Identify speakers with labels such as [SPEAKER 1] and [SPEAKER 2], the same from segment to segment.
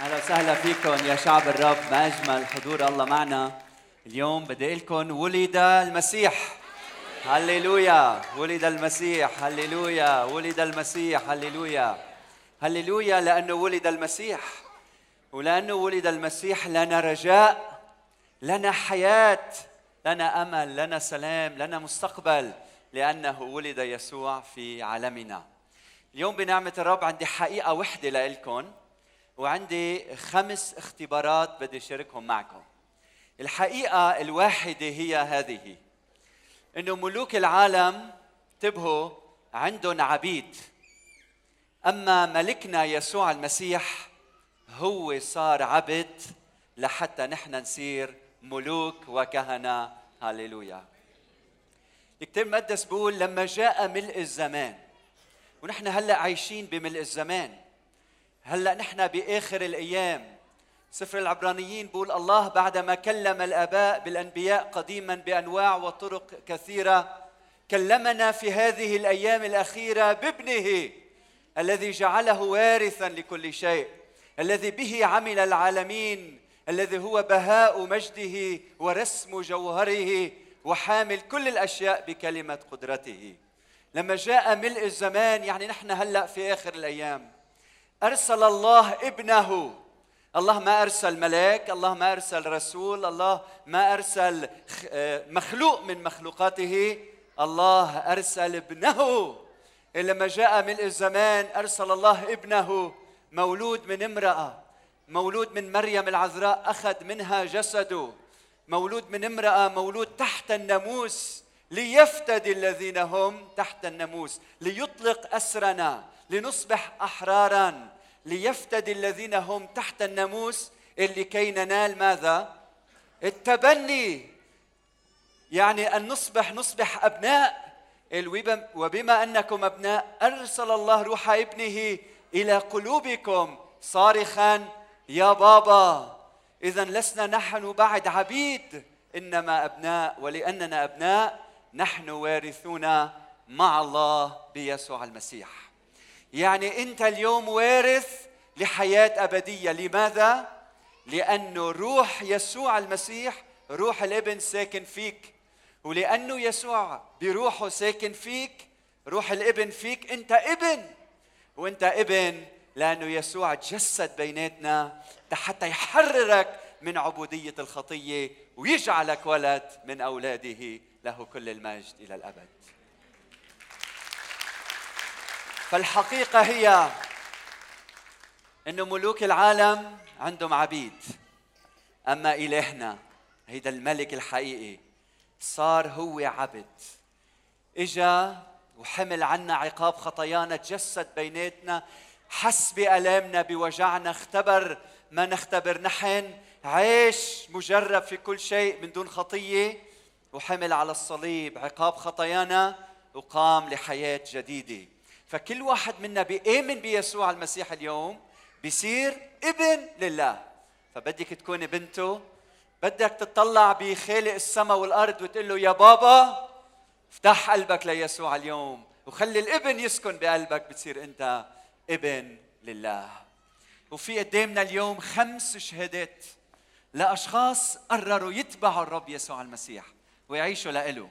[SPEAKER 1] أهلا وسهلا فيكم يا شعب الرب ما اجمل حضور الله معنا. اليوم بدي أقول لكم ولد المسيح. هللويا ولد المسيح هللويا ولد المسيح هللويا. هللويا لأنه ولد المسيح ولأنه ولد المسيح لنا رجاء لنا حياة لنا أمل لنا سلام لنا مستقبل لأنه ولد يسوع في عالمنا. اليوم بنعمة الرب عندي حقيقة وحدة لكم وعندي خمس اختبارات بدي أشاركهم معكم. الحقيقة الواحدة هي هذه إنه ملوك العالم انتبهوا عندهم عبيد. أما ملكنا يسوع المسيح هو صار عبد لحتى نحن نصير ملوك وكهنة. هللويا. الكتاب المقدس بيقول لما جاء ملء الزمان ونحن هلأ عايشين بملء الزمان هلأ نحن بآخر الأيام. سفر العبرانيين بيقول الله بعدما كلم الآباء بالأنبياء قديما بأنواع وطرق كثيرة كلمنا في هذه الأيام الأخيرة بابنه الذي جعله وارثا لكل شيء الذي به عمل العالمين الذي هو بهاء مجده ورسم جوهره وحامل كل الأشياء بكلمة قدرته. لما جاء ملء الزمان يعني نحن هلأ في آخر الأيام. أرسل الله ابنه. الله ما أرسل ملاك الله ما أرسل رسول الله ما أرسل مخلوق من مخلوقاته. الله أرسل ابنه. لما جاء ملء الزمان أرسل الله ابنه. مولود من امرأة. مولود من مريم العذراء أخذ منها جسده. مولود من امرأة مولود تحت الناموس. ليفتدي الذين هم تحت الناموس. ليطلق أسرنا. لنصبح أحرارا ليفتدي الذين هم تحت الناموس اللي كي ننال ماذا؟ التبني. يعني أن نصبح نصبح أبناء. وبما أنكم أبناء أرسل الله روح ابنه إلى قلوبكم صارخا يا بابا اذا لسنا نحن بعد عبيد. إنما أبناء ولأننا أبناء نحن وارثون مع الله بيسوع المسيح. يعني انت اليوم وارث لحياة أبدية. لماذا؟ لأنه روح يسوع المسيح روح الابن ساكن فيك. ولأنه يسوع بروحه ساكن فيك روح الابن فيك. انت ابن وانت ابن لأنه يسوع تجسد بيناتنا حتى يحررك من عبودية الخطية ويجعلك ولد من أولاده له كل المجد إلى الأبد. فالحقيقة هي إنه ملوك العالم عندهم عبيد. أما إلهنا هيدا الملك الحقيقي صار هو عبد. إجا وحمل عنا عقاب خطايانا تجسد بيناتنا حس بألامنا بوجعنا اختبر ما نختبر. نحن عيش مجرب في كل شيء من دون خطية. وحمل على الصليب عقاب خطايانا وقام لحياة جديدة. فكل واحد منا بيآمن بيسوع المسيح اليوم بيصير ابن لله. فبدك تكوني بنته بدك تطلع بخالق السماء والأرض وتقول له يا بابا افتح قلبك ليسوع اليوم وخلي الابن يسكن بقلبك بتصير أنت ابن لله. وفي قدامنا اليوم خمس شهادات لأشخاص قرروا يتبعوا الرب يسوع المسيح ويعيشوا لإله.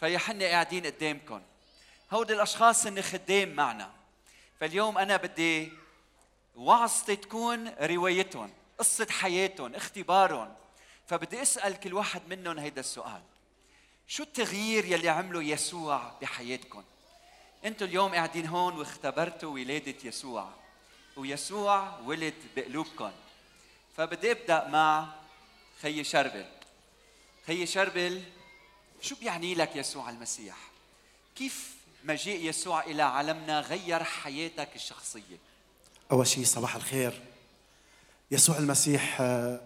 [SPEAKER 1] فيحن قاعدين قدامكم هودي الأشخاص اللي خدام معنا. فاليوم أنا بدي وعظتي تكون روايتهم قصة حياتهم اختبارهم. فبدي أسأل كل واحد منهم هيدا السؤال. شو التغيير يلي عمله يسوع بحياتكم؟ أنتوا اليوم قاعدين هون واختبرتوا ولادة يسوع. ويسوع ولد بقلوبكم. فبدي أبدأ مع خي شربل. خي شربل شو بيعني لك يسوع المسيح؟ كيف مجيء يسوع إلى عالمنا غير حياتك الشخصية.
[SPEAKER 2] أول شيء صباح الخير. يسوع المسيح آه،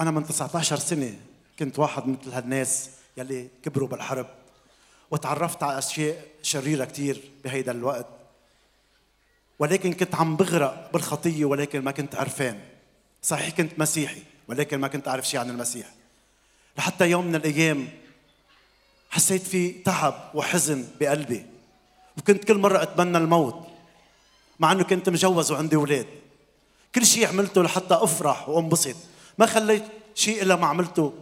[SPEAKER 2] أنا من 19 سنة كنت واحد مثل هالناس يلي كبروا بالحرب وتعرفت على أشياء شريرة كثير بهيدا الوقت. ولكن كنت عم بغرق بالخطية ولكن ما كنت عرفان. صحيح كنت مسيحي ولكن ما كنت أعرف شيء عن المسيح. لحتى يوم من الأيام حسيت في تعب وحزن بقلبي. وكنت كل مرة أتمنى الموت مع إنه كنت مجوز وعندي أولاد كل شيء عملته لحتى أفرح وانبسط. ما خليت شيء إلا ما عملته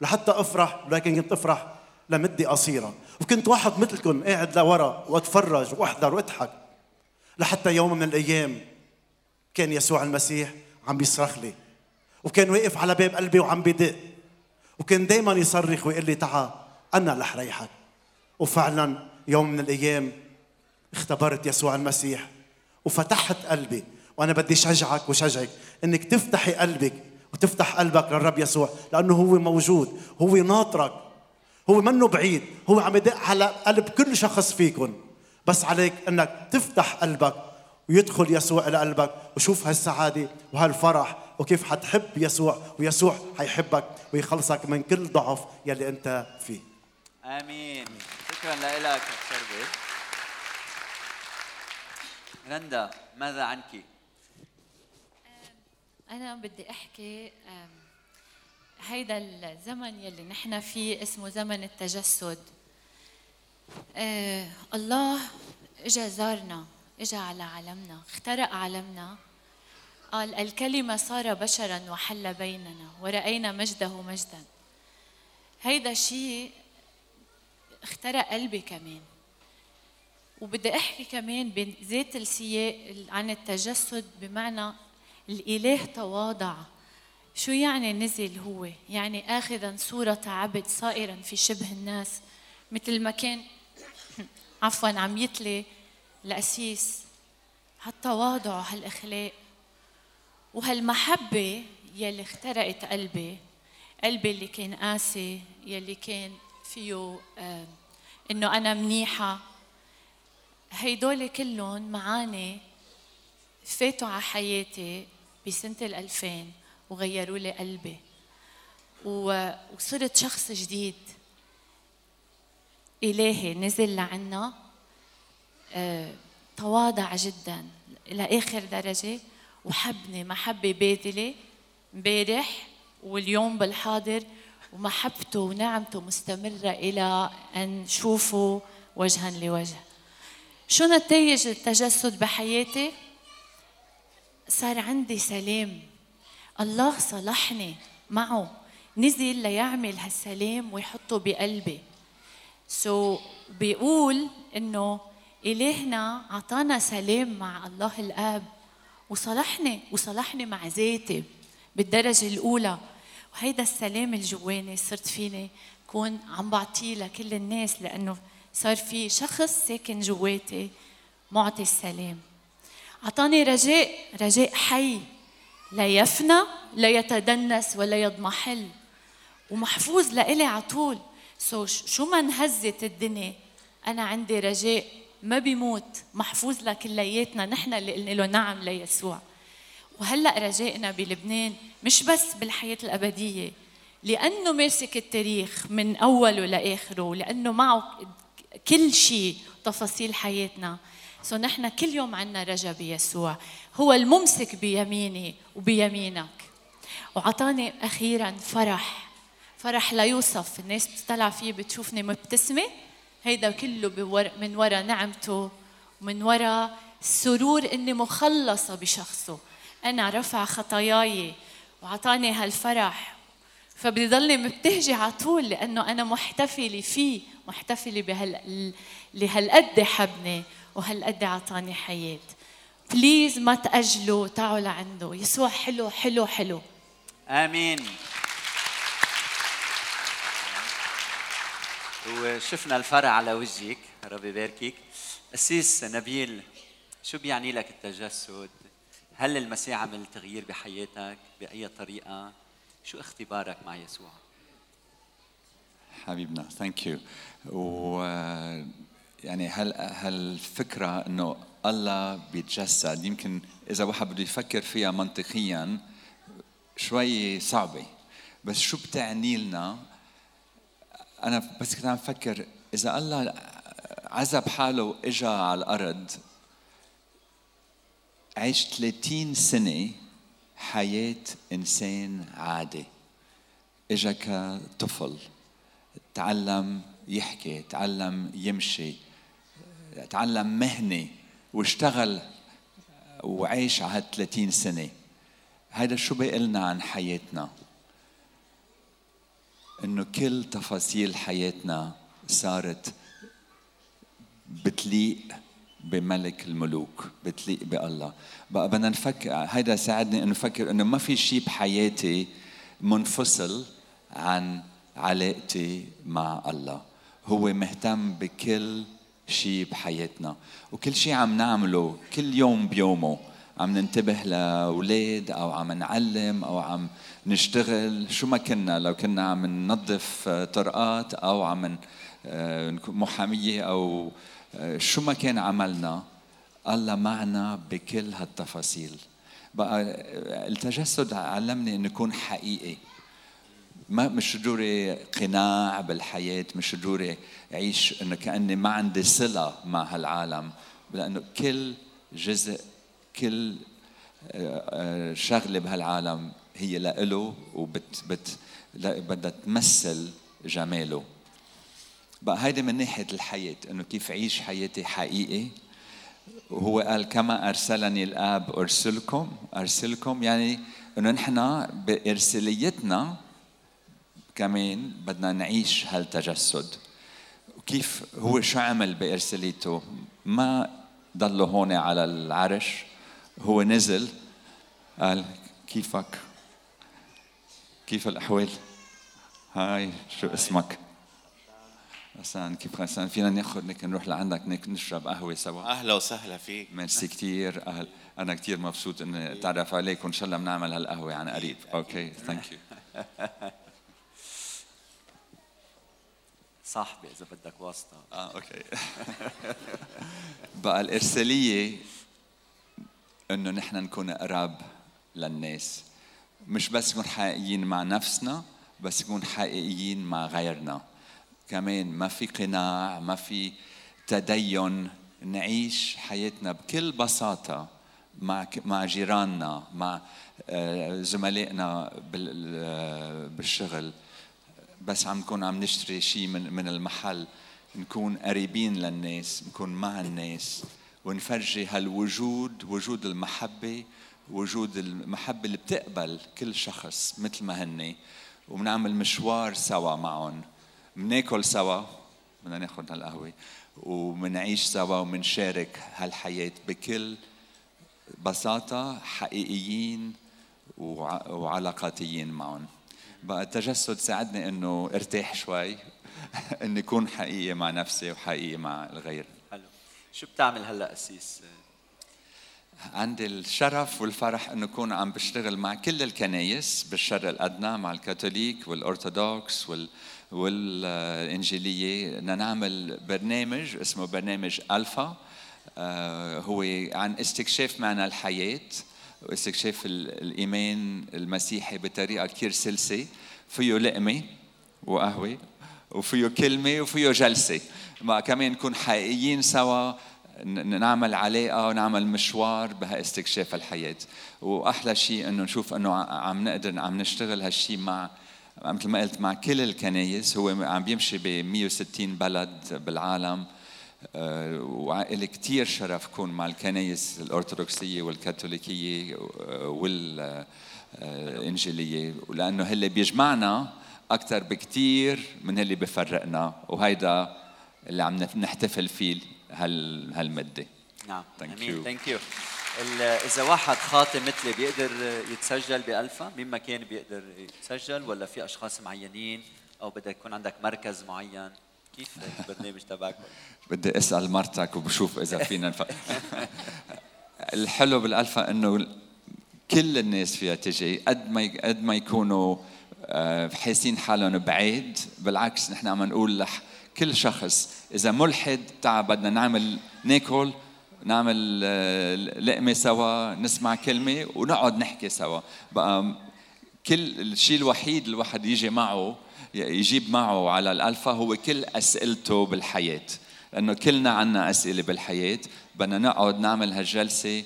[SPEAKER 2] لحتى أفرح لكن كنت أفرح لمدة قصيرة. وكنت واحد مثلكم قاعد لورا وأتفرج وأحضر وأضحك. لحتى يوم من الأيام كان يسوع المسيح عم بيصرخ لي. وكان واقف على باب قلبي وعم بدق وكان دائما يصرخ ويقول لي تعا أنا رح ريحك. وفعلا يوم من الأيام اختبرت يسوع المسيح وفتحت قلبي وأنا بدي شجعك وشجعك إنك تفتحي قلبك وتفتح قلبك للرب يسوع لأنه هو موجود هو ناطرك هو منه بعيد هو عم يدق على قلب كل شخص فيكم بس عليك إنك تفتح قلبك ويدخل يسوع إلى قلبك وشوف هالسعادة وهالفرح وكيف حتحب يسوع ويسوع حيحبك ويخلصك من كل ضعف يلي أنت فيه.
[SPEAKER 1] آمين. شكرا لك شربي. رندا ماذا عنك؟
[SPEAKER 3] أنا بدي أحكي هيدا الزمن يلي نحن فيه اسمه زمن التجسد. آه، الله إجا زارنا إجا على عالمنا اخترق عالمنا. قال الكلمة صار بشرا وحل بيننا ورأينا مجده مجدا. هيدا شيء اخترق قلبي كمان. وبدي احكي كمان بذات السياق عن التجسد بمعنى الإله تواضع. شو يعني نزل هو؟ يعني اخذا صورة عبد صائرا في شبه الناس مثل ما كان عفوا عم يتلي القسيس هالتواضع وهالاخلاق وهالمحبة يلي اخترقت قلبي قلبي اللي كان قاسي يلي كان فيه آه إنه أنا منيحة. هيدول كلهم معاني فاتوا على حياتي بسنة الألفين وغيروا لي قلبي. وصرت شخص جديد إلهي نزل لعنا آه، تواضع جدا لآخر درجة. وحبني محبة باذلة امبارح واليوم بالحاضر ومحبته ونعمته مستمرة إلى أن نشوفه وجها لوجه. شو نتائج التجسد بحياتي؟ صار عندي سلام. الله صلحني معه. نزل ليعمل هالسلام ويحطه بقلبي. سو so, بيقول إنه إلهنا أعطانا سلام مع الله الآب. وصلحني وصلحني مع ذاتي بالدرجة الأولى. وهيدا السلام الجواني صرت فيني كون عم بعطيه لكل الناس لأنه صار في شخص ساكن جواتي معطي السلام. أعطاني رجاء رجاء حي لا يفنى لا يتدنس ولا يضمحل ومحفوظ لإلي على طول. سو شو ما انهزت الدنيا أنا عندي رجاء ما بيموت محفوظ لكلياتنا نحن اللي قلنا له نعم ليسوع. وهلأ رجائنا بلبنان مش بس بالحياة الأبدية لأنه ماسك التاريخ من أوله لآخره ولأنه معه كل شيء تفاصيل حياتنا. سو نحن كل يوم عنا رجا بيسوع هو الممسك بيميني وبيمينك. وعطاني أخيرا فرح فرح لا يوصف. الناس بتطلع فيه بتشوفني مبتسمة. هيدا كله من وراء نعمته ومن وراء السرور إني مخلصة بشخصه. أنا رفع خطاياي وعطاني هالفرح. فبدي ضلني مبتهجة على طول لأنه أنا محتفلة فيه محتفلة بهال اللي هالقد حبني وهالقد عطاني حياة. بليز ما تأجلوا تعوا لعنده. يسوع حلو حلو حلو.
[SPEAKER 1] آمين. وشفنا الفرح على وجهك ربي يباركك. أسيس نبيل شو بيعني لك التجسد؟ هل المسيح عمل تغيير بحياتك بأي طريقة؟ شو اختبارك مع يسوع؟
[SPEAKER 4] حبيبنا ثانك يو و يعني هل هالفكره إنه الله بيتجسد؟ يمكن إذا واحد بده يفكر فيها منطقيا شوي صعبة. بس شو بتعني لنا؟ أنا بس كنت عم فكر إذا الله عزب حاله وإجا على الأرض عيش 30 سنة حياة إنسان عادي. اجا كطفل تعلم يحكي تعلم يمشي تعلم مهنة واشتغل وعيش على 30 سنة. هيدا شو بيقلنا عن حياتنا؟ إنه كل تفاصيل حياتنا صارت بتليق بملك الملوك بتليق بالله. بقى بدنا نفكر هيدا ساعدني إنه نفكر إنه ما في شيء بحياتي منفصل عن علاقتي مع الله. هو مهتم بكل شيء بحياتنا. وكل شيء عم نعمله كل يوم بيومه. عم ننتبه لأولاد أو عم نعلم أو عم نشتغل. شو ما كنا لو كنا عم ننظف طرقات أو عم محامية أو شو ما كان عملنا الله معنا بكل هالتفاصيل. بقى التجسد علمني إنه يكون حقيقي. ما مش ضروري قناع بالحياة مش ضروري أعيش إنه كأني ما عندي صلة مع هالعالم لأنه كل جزء كل شغلة بهالعالم هي لإله وبت بت بدها تمثل جماله. بقى هيدي من ناحية الحياة إنه كيف أعيش حياتي حقيقي. وهو قال كما أرسلني الآب أرسلكم. أرسلكم يعني إنه نحن بإرساليتنا كمان بدنا نعيش هالتجسد. وكيف هو شو عمل بإرساليته؟ ما ضل هون على العرش. هو نزل قال كيفك؟ كيف الأحوال؟ hi شو اسمك؟ حسن كيف حسن فينا ناخذ نروح لعندك نشرب قهوة سوا.
[SPEAKER 5] أهلا وسهلا فيك.
[SPEAKER 4] ميرسي كثير أهل أنا كثير مبسوط إني أتعرف عليك وإن شاء الله بنعمل هالقهوة عن قريب. okay thank you
[SPEAKER 1] صاحبي إذا بدك واسطة.
[SPEAKER 4] آه okay. بقى الإرسالية إنه نحن نكون قراب للناس. مش بس نكون حقيقيين مع نفسنا بس نكون حقيقيين مع غيرنا. كمان ما في قناع ما في تدين. نعيش حياتنا بكل بساطة مع مع جيراننا مع زملائنا بالشغل. بس عم نكون عم نشتري شيء من من المحل. نكون قريبين للناس نكون مع الناس. ونفرجي هالوجود وجود المحبة وجود المحبة اللي بتقبل كل شخص مثل ما هني. وبنعمل مشوار سوا معهم. بناكل سوا بدنا ناخذ هالقهوة وبنعيش سوا وبنشارك هالحياة بكل بساطة حقيقيين وعلاقاتيين معهم. بقى التجسد ساعدني إنه أرتاح شوي إني أكون حقيقي مع نفسي وحقيقي مع الغير.
[SPEAKER 1] حلو. شو بتعمل هلأ قسيس
[SPEAKER 4] عندي الشرف والفرح إنه أكون عم بشتغل مع كل الكنايس بالشرق الأدنى مع الكاثوليك والأرثوذكس وال والإنجيلية بدنا نعمل برنامج اسمه برنامج ألفا هو عن استكشاف معنى الحياة واستكشاف الإيمان المسيحي بطريقة كثير سلسة فيه لقمة وقهوة وفيه كلمة وفيه جلسة. ما كمان نكون حقيقيين سوا نعمل علاقة ونعمل مشوار بهاستكشاف الحياة. وأحلى شيء إنه نشوف إنه عم نقدر عم نشتغل هالشيء مع مثل ما قلت مع كل الكنايس هو عم بيمشي ب 160 بلد بالعالم وإلي كثير شرف كون مع الكنايس الأرثوذكسية والكاثوليكية والإنجيلية لأنه هاللي بيجمعنا أكثر بكثير من اللي بفرقنا وهيدا اللي عم نحتفل فيه هال هالمدة.
[SPEAKER 1] نعم. أمين. thank you إذا واحد خاطئ مثلي بيقدر يتسجل بألفا مين ما كان بيقدر يتسجل؟ ولا في أشخاص معينين؟ أو بدك يكون عندك مركز معين؟ كيف البرنامج تبعكم؟
[SPEAKER 4] بدي أسأل مرتك وبشوف إذا فينا نف... الحلو بالألفا إنه كل الناس فيها تجي قد ما قد ما يكونوا حاسين حالهم بعيد بالعكس نحن عم نقول لح كل شخص إذا ملحد تعب بدنا نعمل ناكل نعمل لقمة سوا نسمع كلمة ونقعد نحكي سوا. بقى كل الشيء الوحيد الواحد يجي معه يجيب معه على الألفا هو كل أسئلته بالحياة. لأنه كلنا عنا أسئلة بالحياة. بدنا نقعد نعمل هالجلسة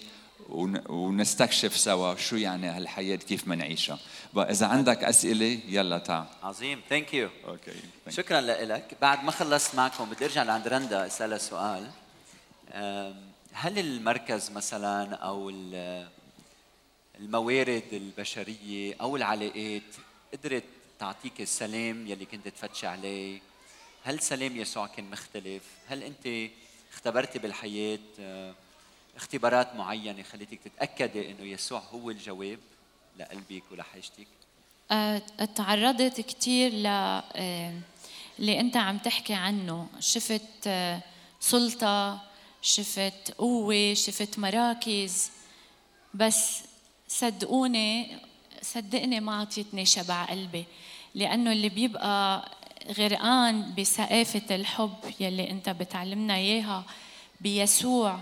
[SPEAKER 4] ونستكشف سوا شو يعني هالحياة كيف بنعيشها بقى إذا عندك أسئلة يلا تعال.
[SPEAKER 1] عظيم. thank you
[SPEAKER 4] okay
[SPEAKER 1] شكرا لك بعد ما خلصت معكم بدي أرجع لعند رندا أسألها سؤال. هل المركز مثلا أو الموارد البشرية أو العلاقات قدرت تعطيك السلام يلي كنت تفتشي عليه؟ هل سلام يسوع كان مختلف؟ هل أنت اختبرتي بالحياة آه، اختبارات معينة خليتك تتاكدي إنه يسوع هو الجواب لقلبك ولحاجتك؟
[SPEAKER 3] أه، تعرضت كثير ل أه، اللي أنت عم تحكي عنه. شفت سلطة شفت قوة شفت مراكز. بس صدقوني صدقني ما عطيتني شبع قلبي لأنه اللي بيبقى غرقان بثقافه الحب يلي أنت بتعلمنا إياها بيسوع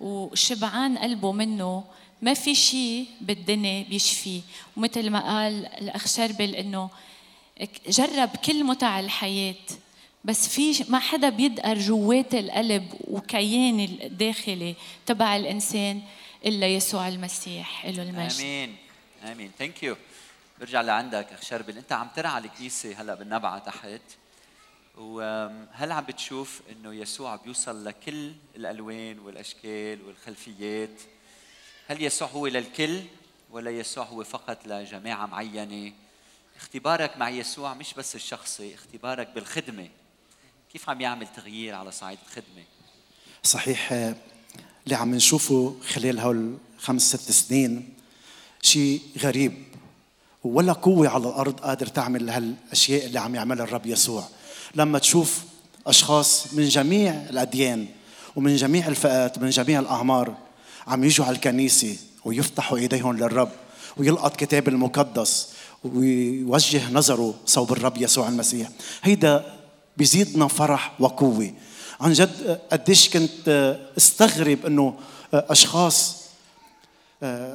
[SPEAKER 3] وشبعان قلبه منه. ما في شيء بالدنيا بيشفيه ومثل ما قال الأخ شربل إنه جرب كل متع الحياة. بس في ما حدا بيدقر جوات القلب وكيان الداخلي تبع الإنسان إلا يسوع المسيح. له المجد.
[SPEAKER 1] آمين. آمين. ثانك يو برجع لعندك اخ شربل أنت عم ترعى الكنيسه هلأ بالنبعه تحت. وهل عم بتشوف إنه يسوع بيوصل لكل الألوان والأشكال والخلفيات؟ هل يسوع هو للكل ولا يسوع هو فقط لجماعة معينة؟ اختبارك مع يسوع مش بس الشخصي اختبارك بالخدمة. كيف عم يعمل تغيير على صعيد الخدمة؟
[SPEAKER 2] صحيح اللي عم نشوفه خلال هول خمس ست سنين شيء غريب ولا قوة على الأرض قادر تعمل هالأشياء اللي عم يعملها الرب يسوع. لما تشوف أشخاص من جميع الأديان ومن جميع الفئات ومن جميع الأعمار عم يجوا على الكنيسة ويفتحوا إيديهم للرب ويلقط كتاب المقدس ويوجه نظره صوب الرب يسوع المسيح. هيدا بيزيدنا فرح وقوة. عن جد قديش كنت استغرب إنه أشخاص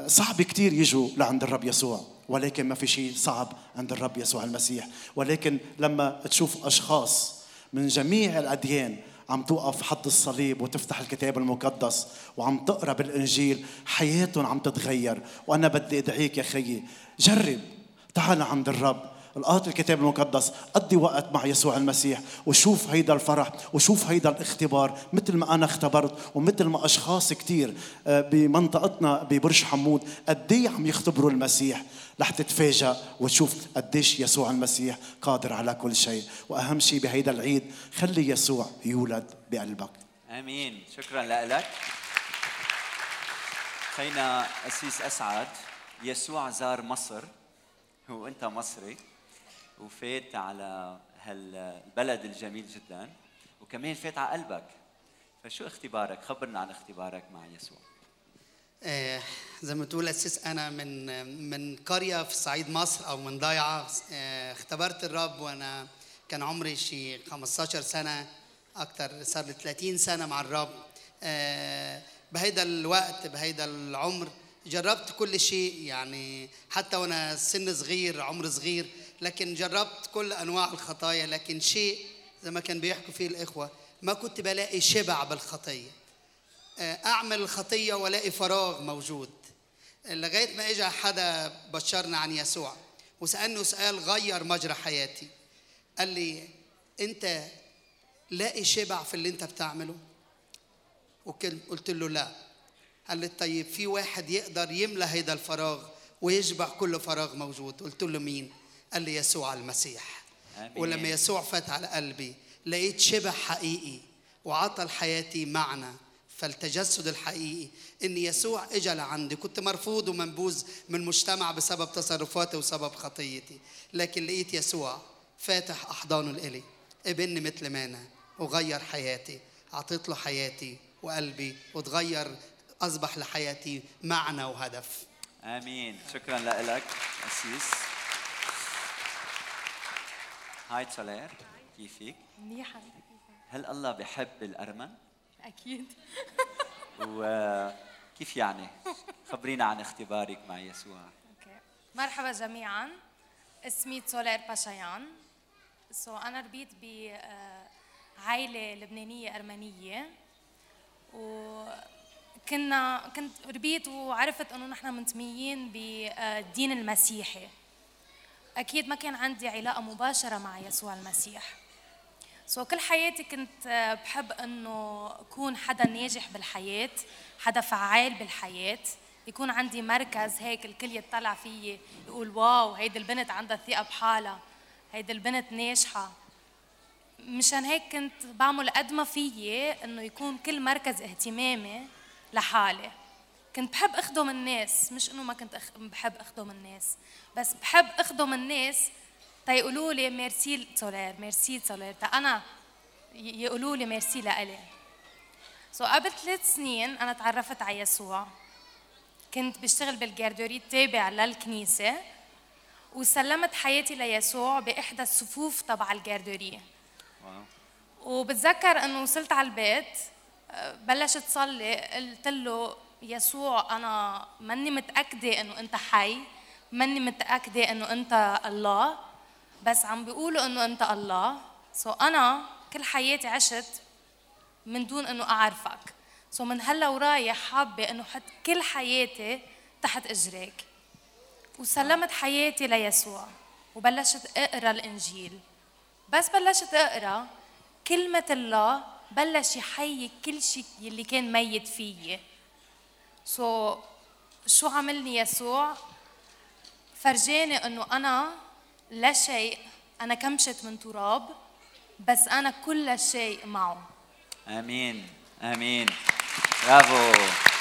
[SPEAKER 2] صعب كتير يجوا لعند الرب يسوع. ولكن ما في شيء صعب عند الرب يسوع المسيح. ولكن لما تشوف أشخاص من جميع الأديان عم توقف حد الصليب وتفتح الكتاب المقدس وعم تقرأ بالإنجيل حياتهم عم تتغير. وأنا بدي أدعيك يا خيي جرب. تعال عند الرب. القاط الكتاب المقدس قضي وقت مع يسوع المسيح وشوف هيدا الفرح وشوف هيدا الاختبار مثل ما أنا اختبرت ومثل ما أشخاص كثير آه، بمنطقتنا ببرج حمود قد إيه عم يختبروا المسيح؟ رح تتفاجأ وتشوف قديش يسوع المسيح قادر على كل شيء. وأهم شيء بهيدا العيد خلي يسوع يولد بقلبك.
[SPEAKER 1] آمين. شكرا لك. خينا أسيس أسعد. يسوع زار مصر. وانت مصري. وفات على هالبلد الجميل جدا وكمان فات على قلبك. فشو اختبارك؟ خبرنا عن اختبارك مع يسوع.
[SPEAKER 5] آه زي ما تقول أساس أنا من من قرية في صعيد مصر أو من ضيعه آه اختبرت الرب وأنا كان عمري شي 15 سنة أكثر صار لي 30 سنة مع الرب. آه بهيدا الوقت بهيدا العمر جربت كل شيء يعني حتى وأنا سن صغير عمر صغير لكن جربت كل أنواع الخطايا لكن شيء زي ما كان بيحكوا فيه الإخوة ما كنت بلاقي شبع بالخطية. آه، أعمل الخطية وألاقي فراغ موجود. لغاية ما اجى حدا بشرنا عن يسوع وسألني سؤال غير مجرى حياتي. قال لي أنت لاقي شبع في اللي أنت بتعمله؟ وقلت له لا. قال لي طيب في واحد يقدر يملى هيدا الفراغ ويشبع كل فراغ موجود. قلت له مين؟ قال لي يسوع المسيح. آمين. ولما يسوع فات على قلبي لقيت شبع حقيقي وعطى لحياتي معنى فالتجسد الحقيقي إن يسوع اجى لعندي كنت مرفوض ومنبوذ من المجتمع بسبب تصرفاتي وسبب خطيتي. لكن لقيت يسوع فاتح أحضانه لإلي. ابن مثل ما أنا وغير حياتي اعطيت له حياتي وقلبي وتغير أصبح لحياتي معنى وهدف.
[SPEAKER 1] آمين. شكرا لك أسيس. هاي سولير كيفك؟
[SPEAKER 6] منيحة
[SPEAKER 1] هل الله بحب الأرمن؟
[SPEAKER 6] أكيد
[SPEAKER 1] وكيف يعني؟ خبرينا عن اختبارك مع يسوع
[SPEAKER 6] okay. مرحبا جميعا اسمي سولير باشايان so أنا ربيت بعائلة لبنانية أرمنية وكنا كنت ربيت وعرفت إنه نحن منتميين بالدين المسيحي أكيد ما كان عندي علاقة مباشرة مع يسوع المسيح. سو كل حياتي كنت بحب إنه اكون حدا ناجح بالحياة حدا فعال بالحياة يكون عندي مركز هيك الكل يطلع فيي يقول واو هيدي البنت عندها ثقة بحالها هيدي البنت ناجحة. مشان هيك كنت بعمل قد ما فيي إنه يكون كل مركز اهتمامي لحالي. كنت بحب أخدم الناس مش إنه ما كنت أخ... بحب أخدم الناس بس بحب أخدم الناس تيقولوا لي ميرسي سولير ميرسي سولير تا أنا يقولوا لي ميرسي لإلي. so so قبل ثلاث سنين أنا تعرفت على يسوع. كنت بشتغل بال garderie التابع للكنيسة وسلمت حياتي ليسوع بإحدى الصفوف تبع ال garderie. وبتذكر إنه وصلت على البيت أه، بلشت صلي قلت له يسوع أنا ماني متأكدة إنه أنت حي ماني متأكدة إنه أنت الله بس عم بيقولوا إنه أنت الله. so أنا كل حياتي عشت من دون إنه أعرفك. so من هلا ورايح حابة إنه حط كل حياتي تحت إجريك. وسلمت حياتي ليسوع وبلشت أقرأ الإنجيل. بس بلشت أقرأ كلمة الله بلش يحيي كل شيء يلي كان ميت فيي. سو so, شو عملني يسوع؟ فرجاني إنه أنا لا شيء أنا كمشت من تراب بس أنا كل شيء معه.
[SPEAKER 1] آمين آمين. برافو.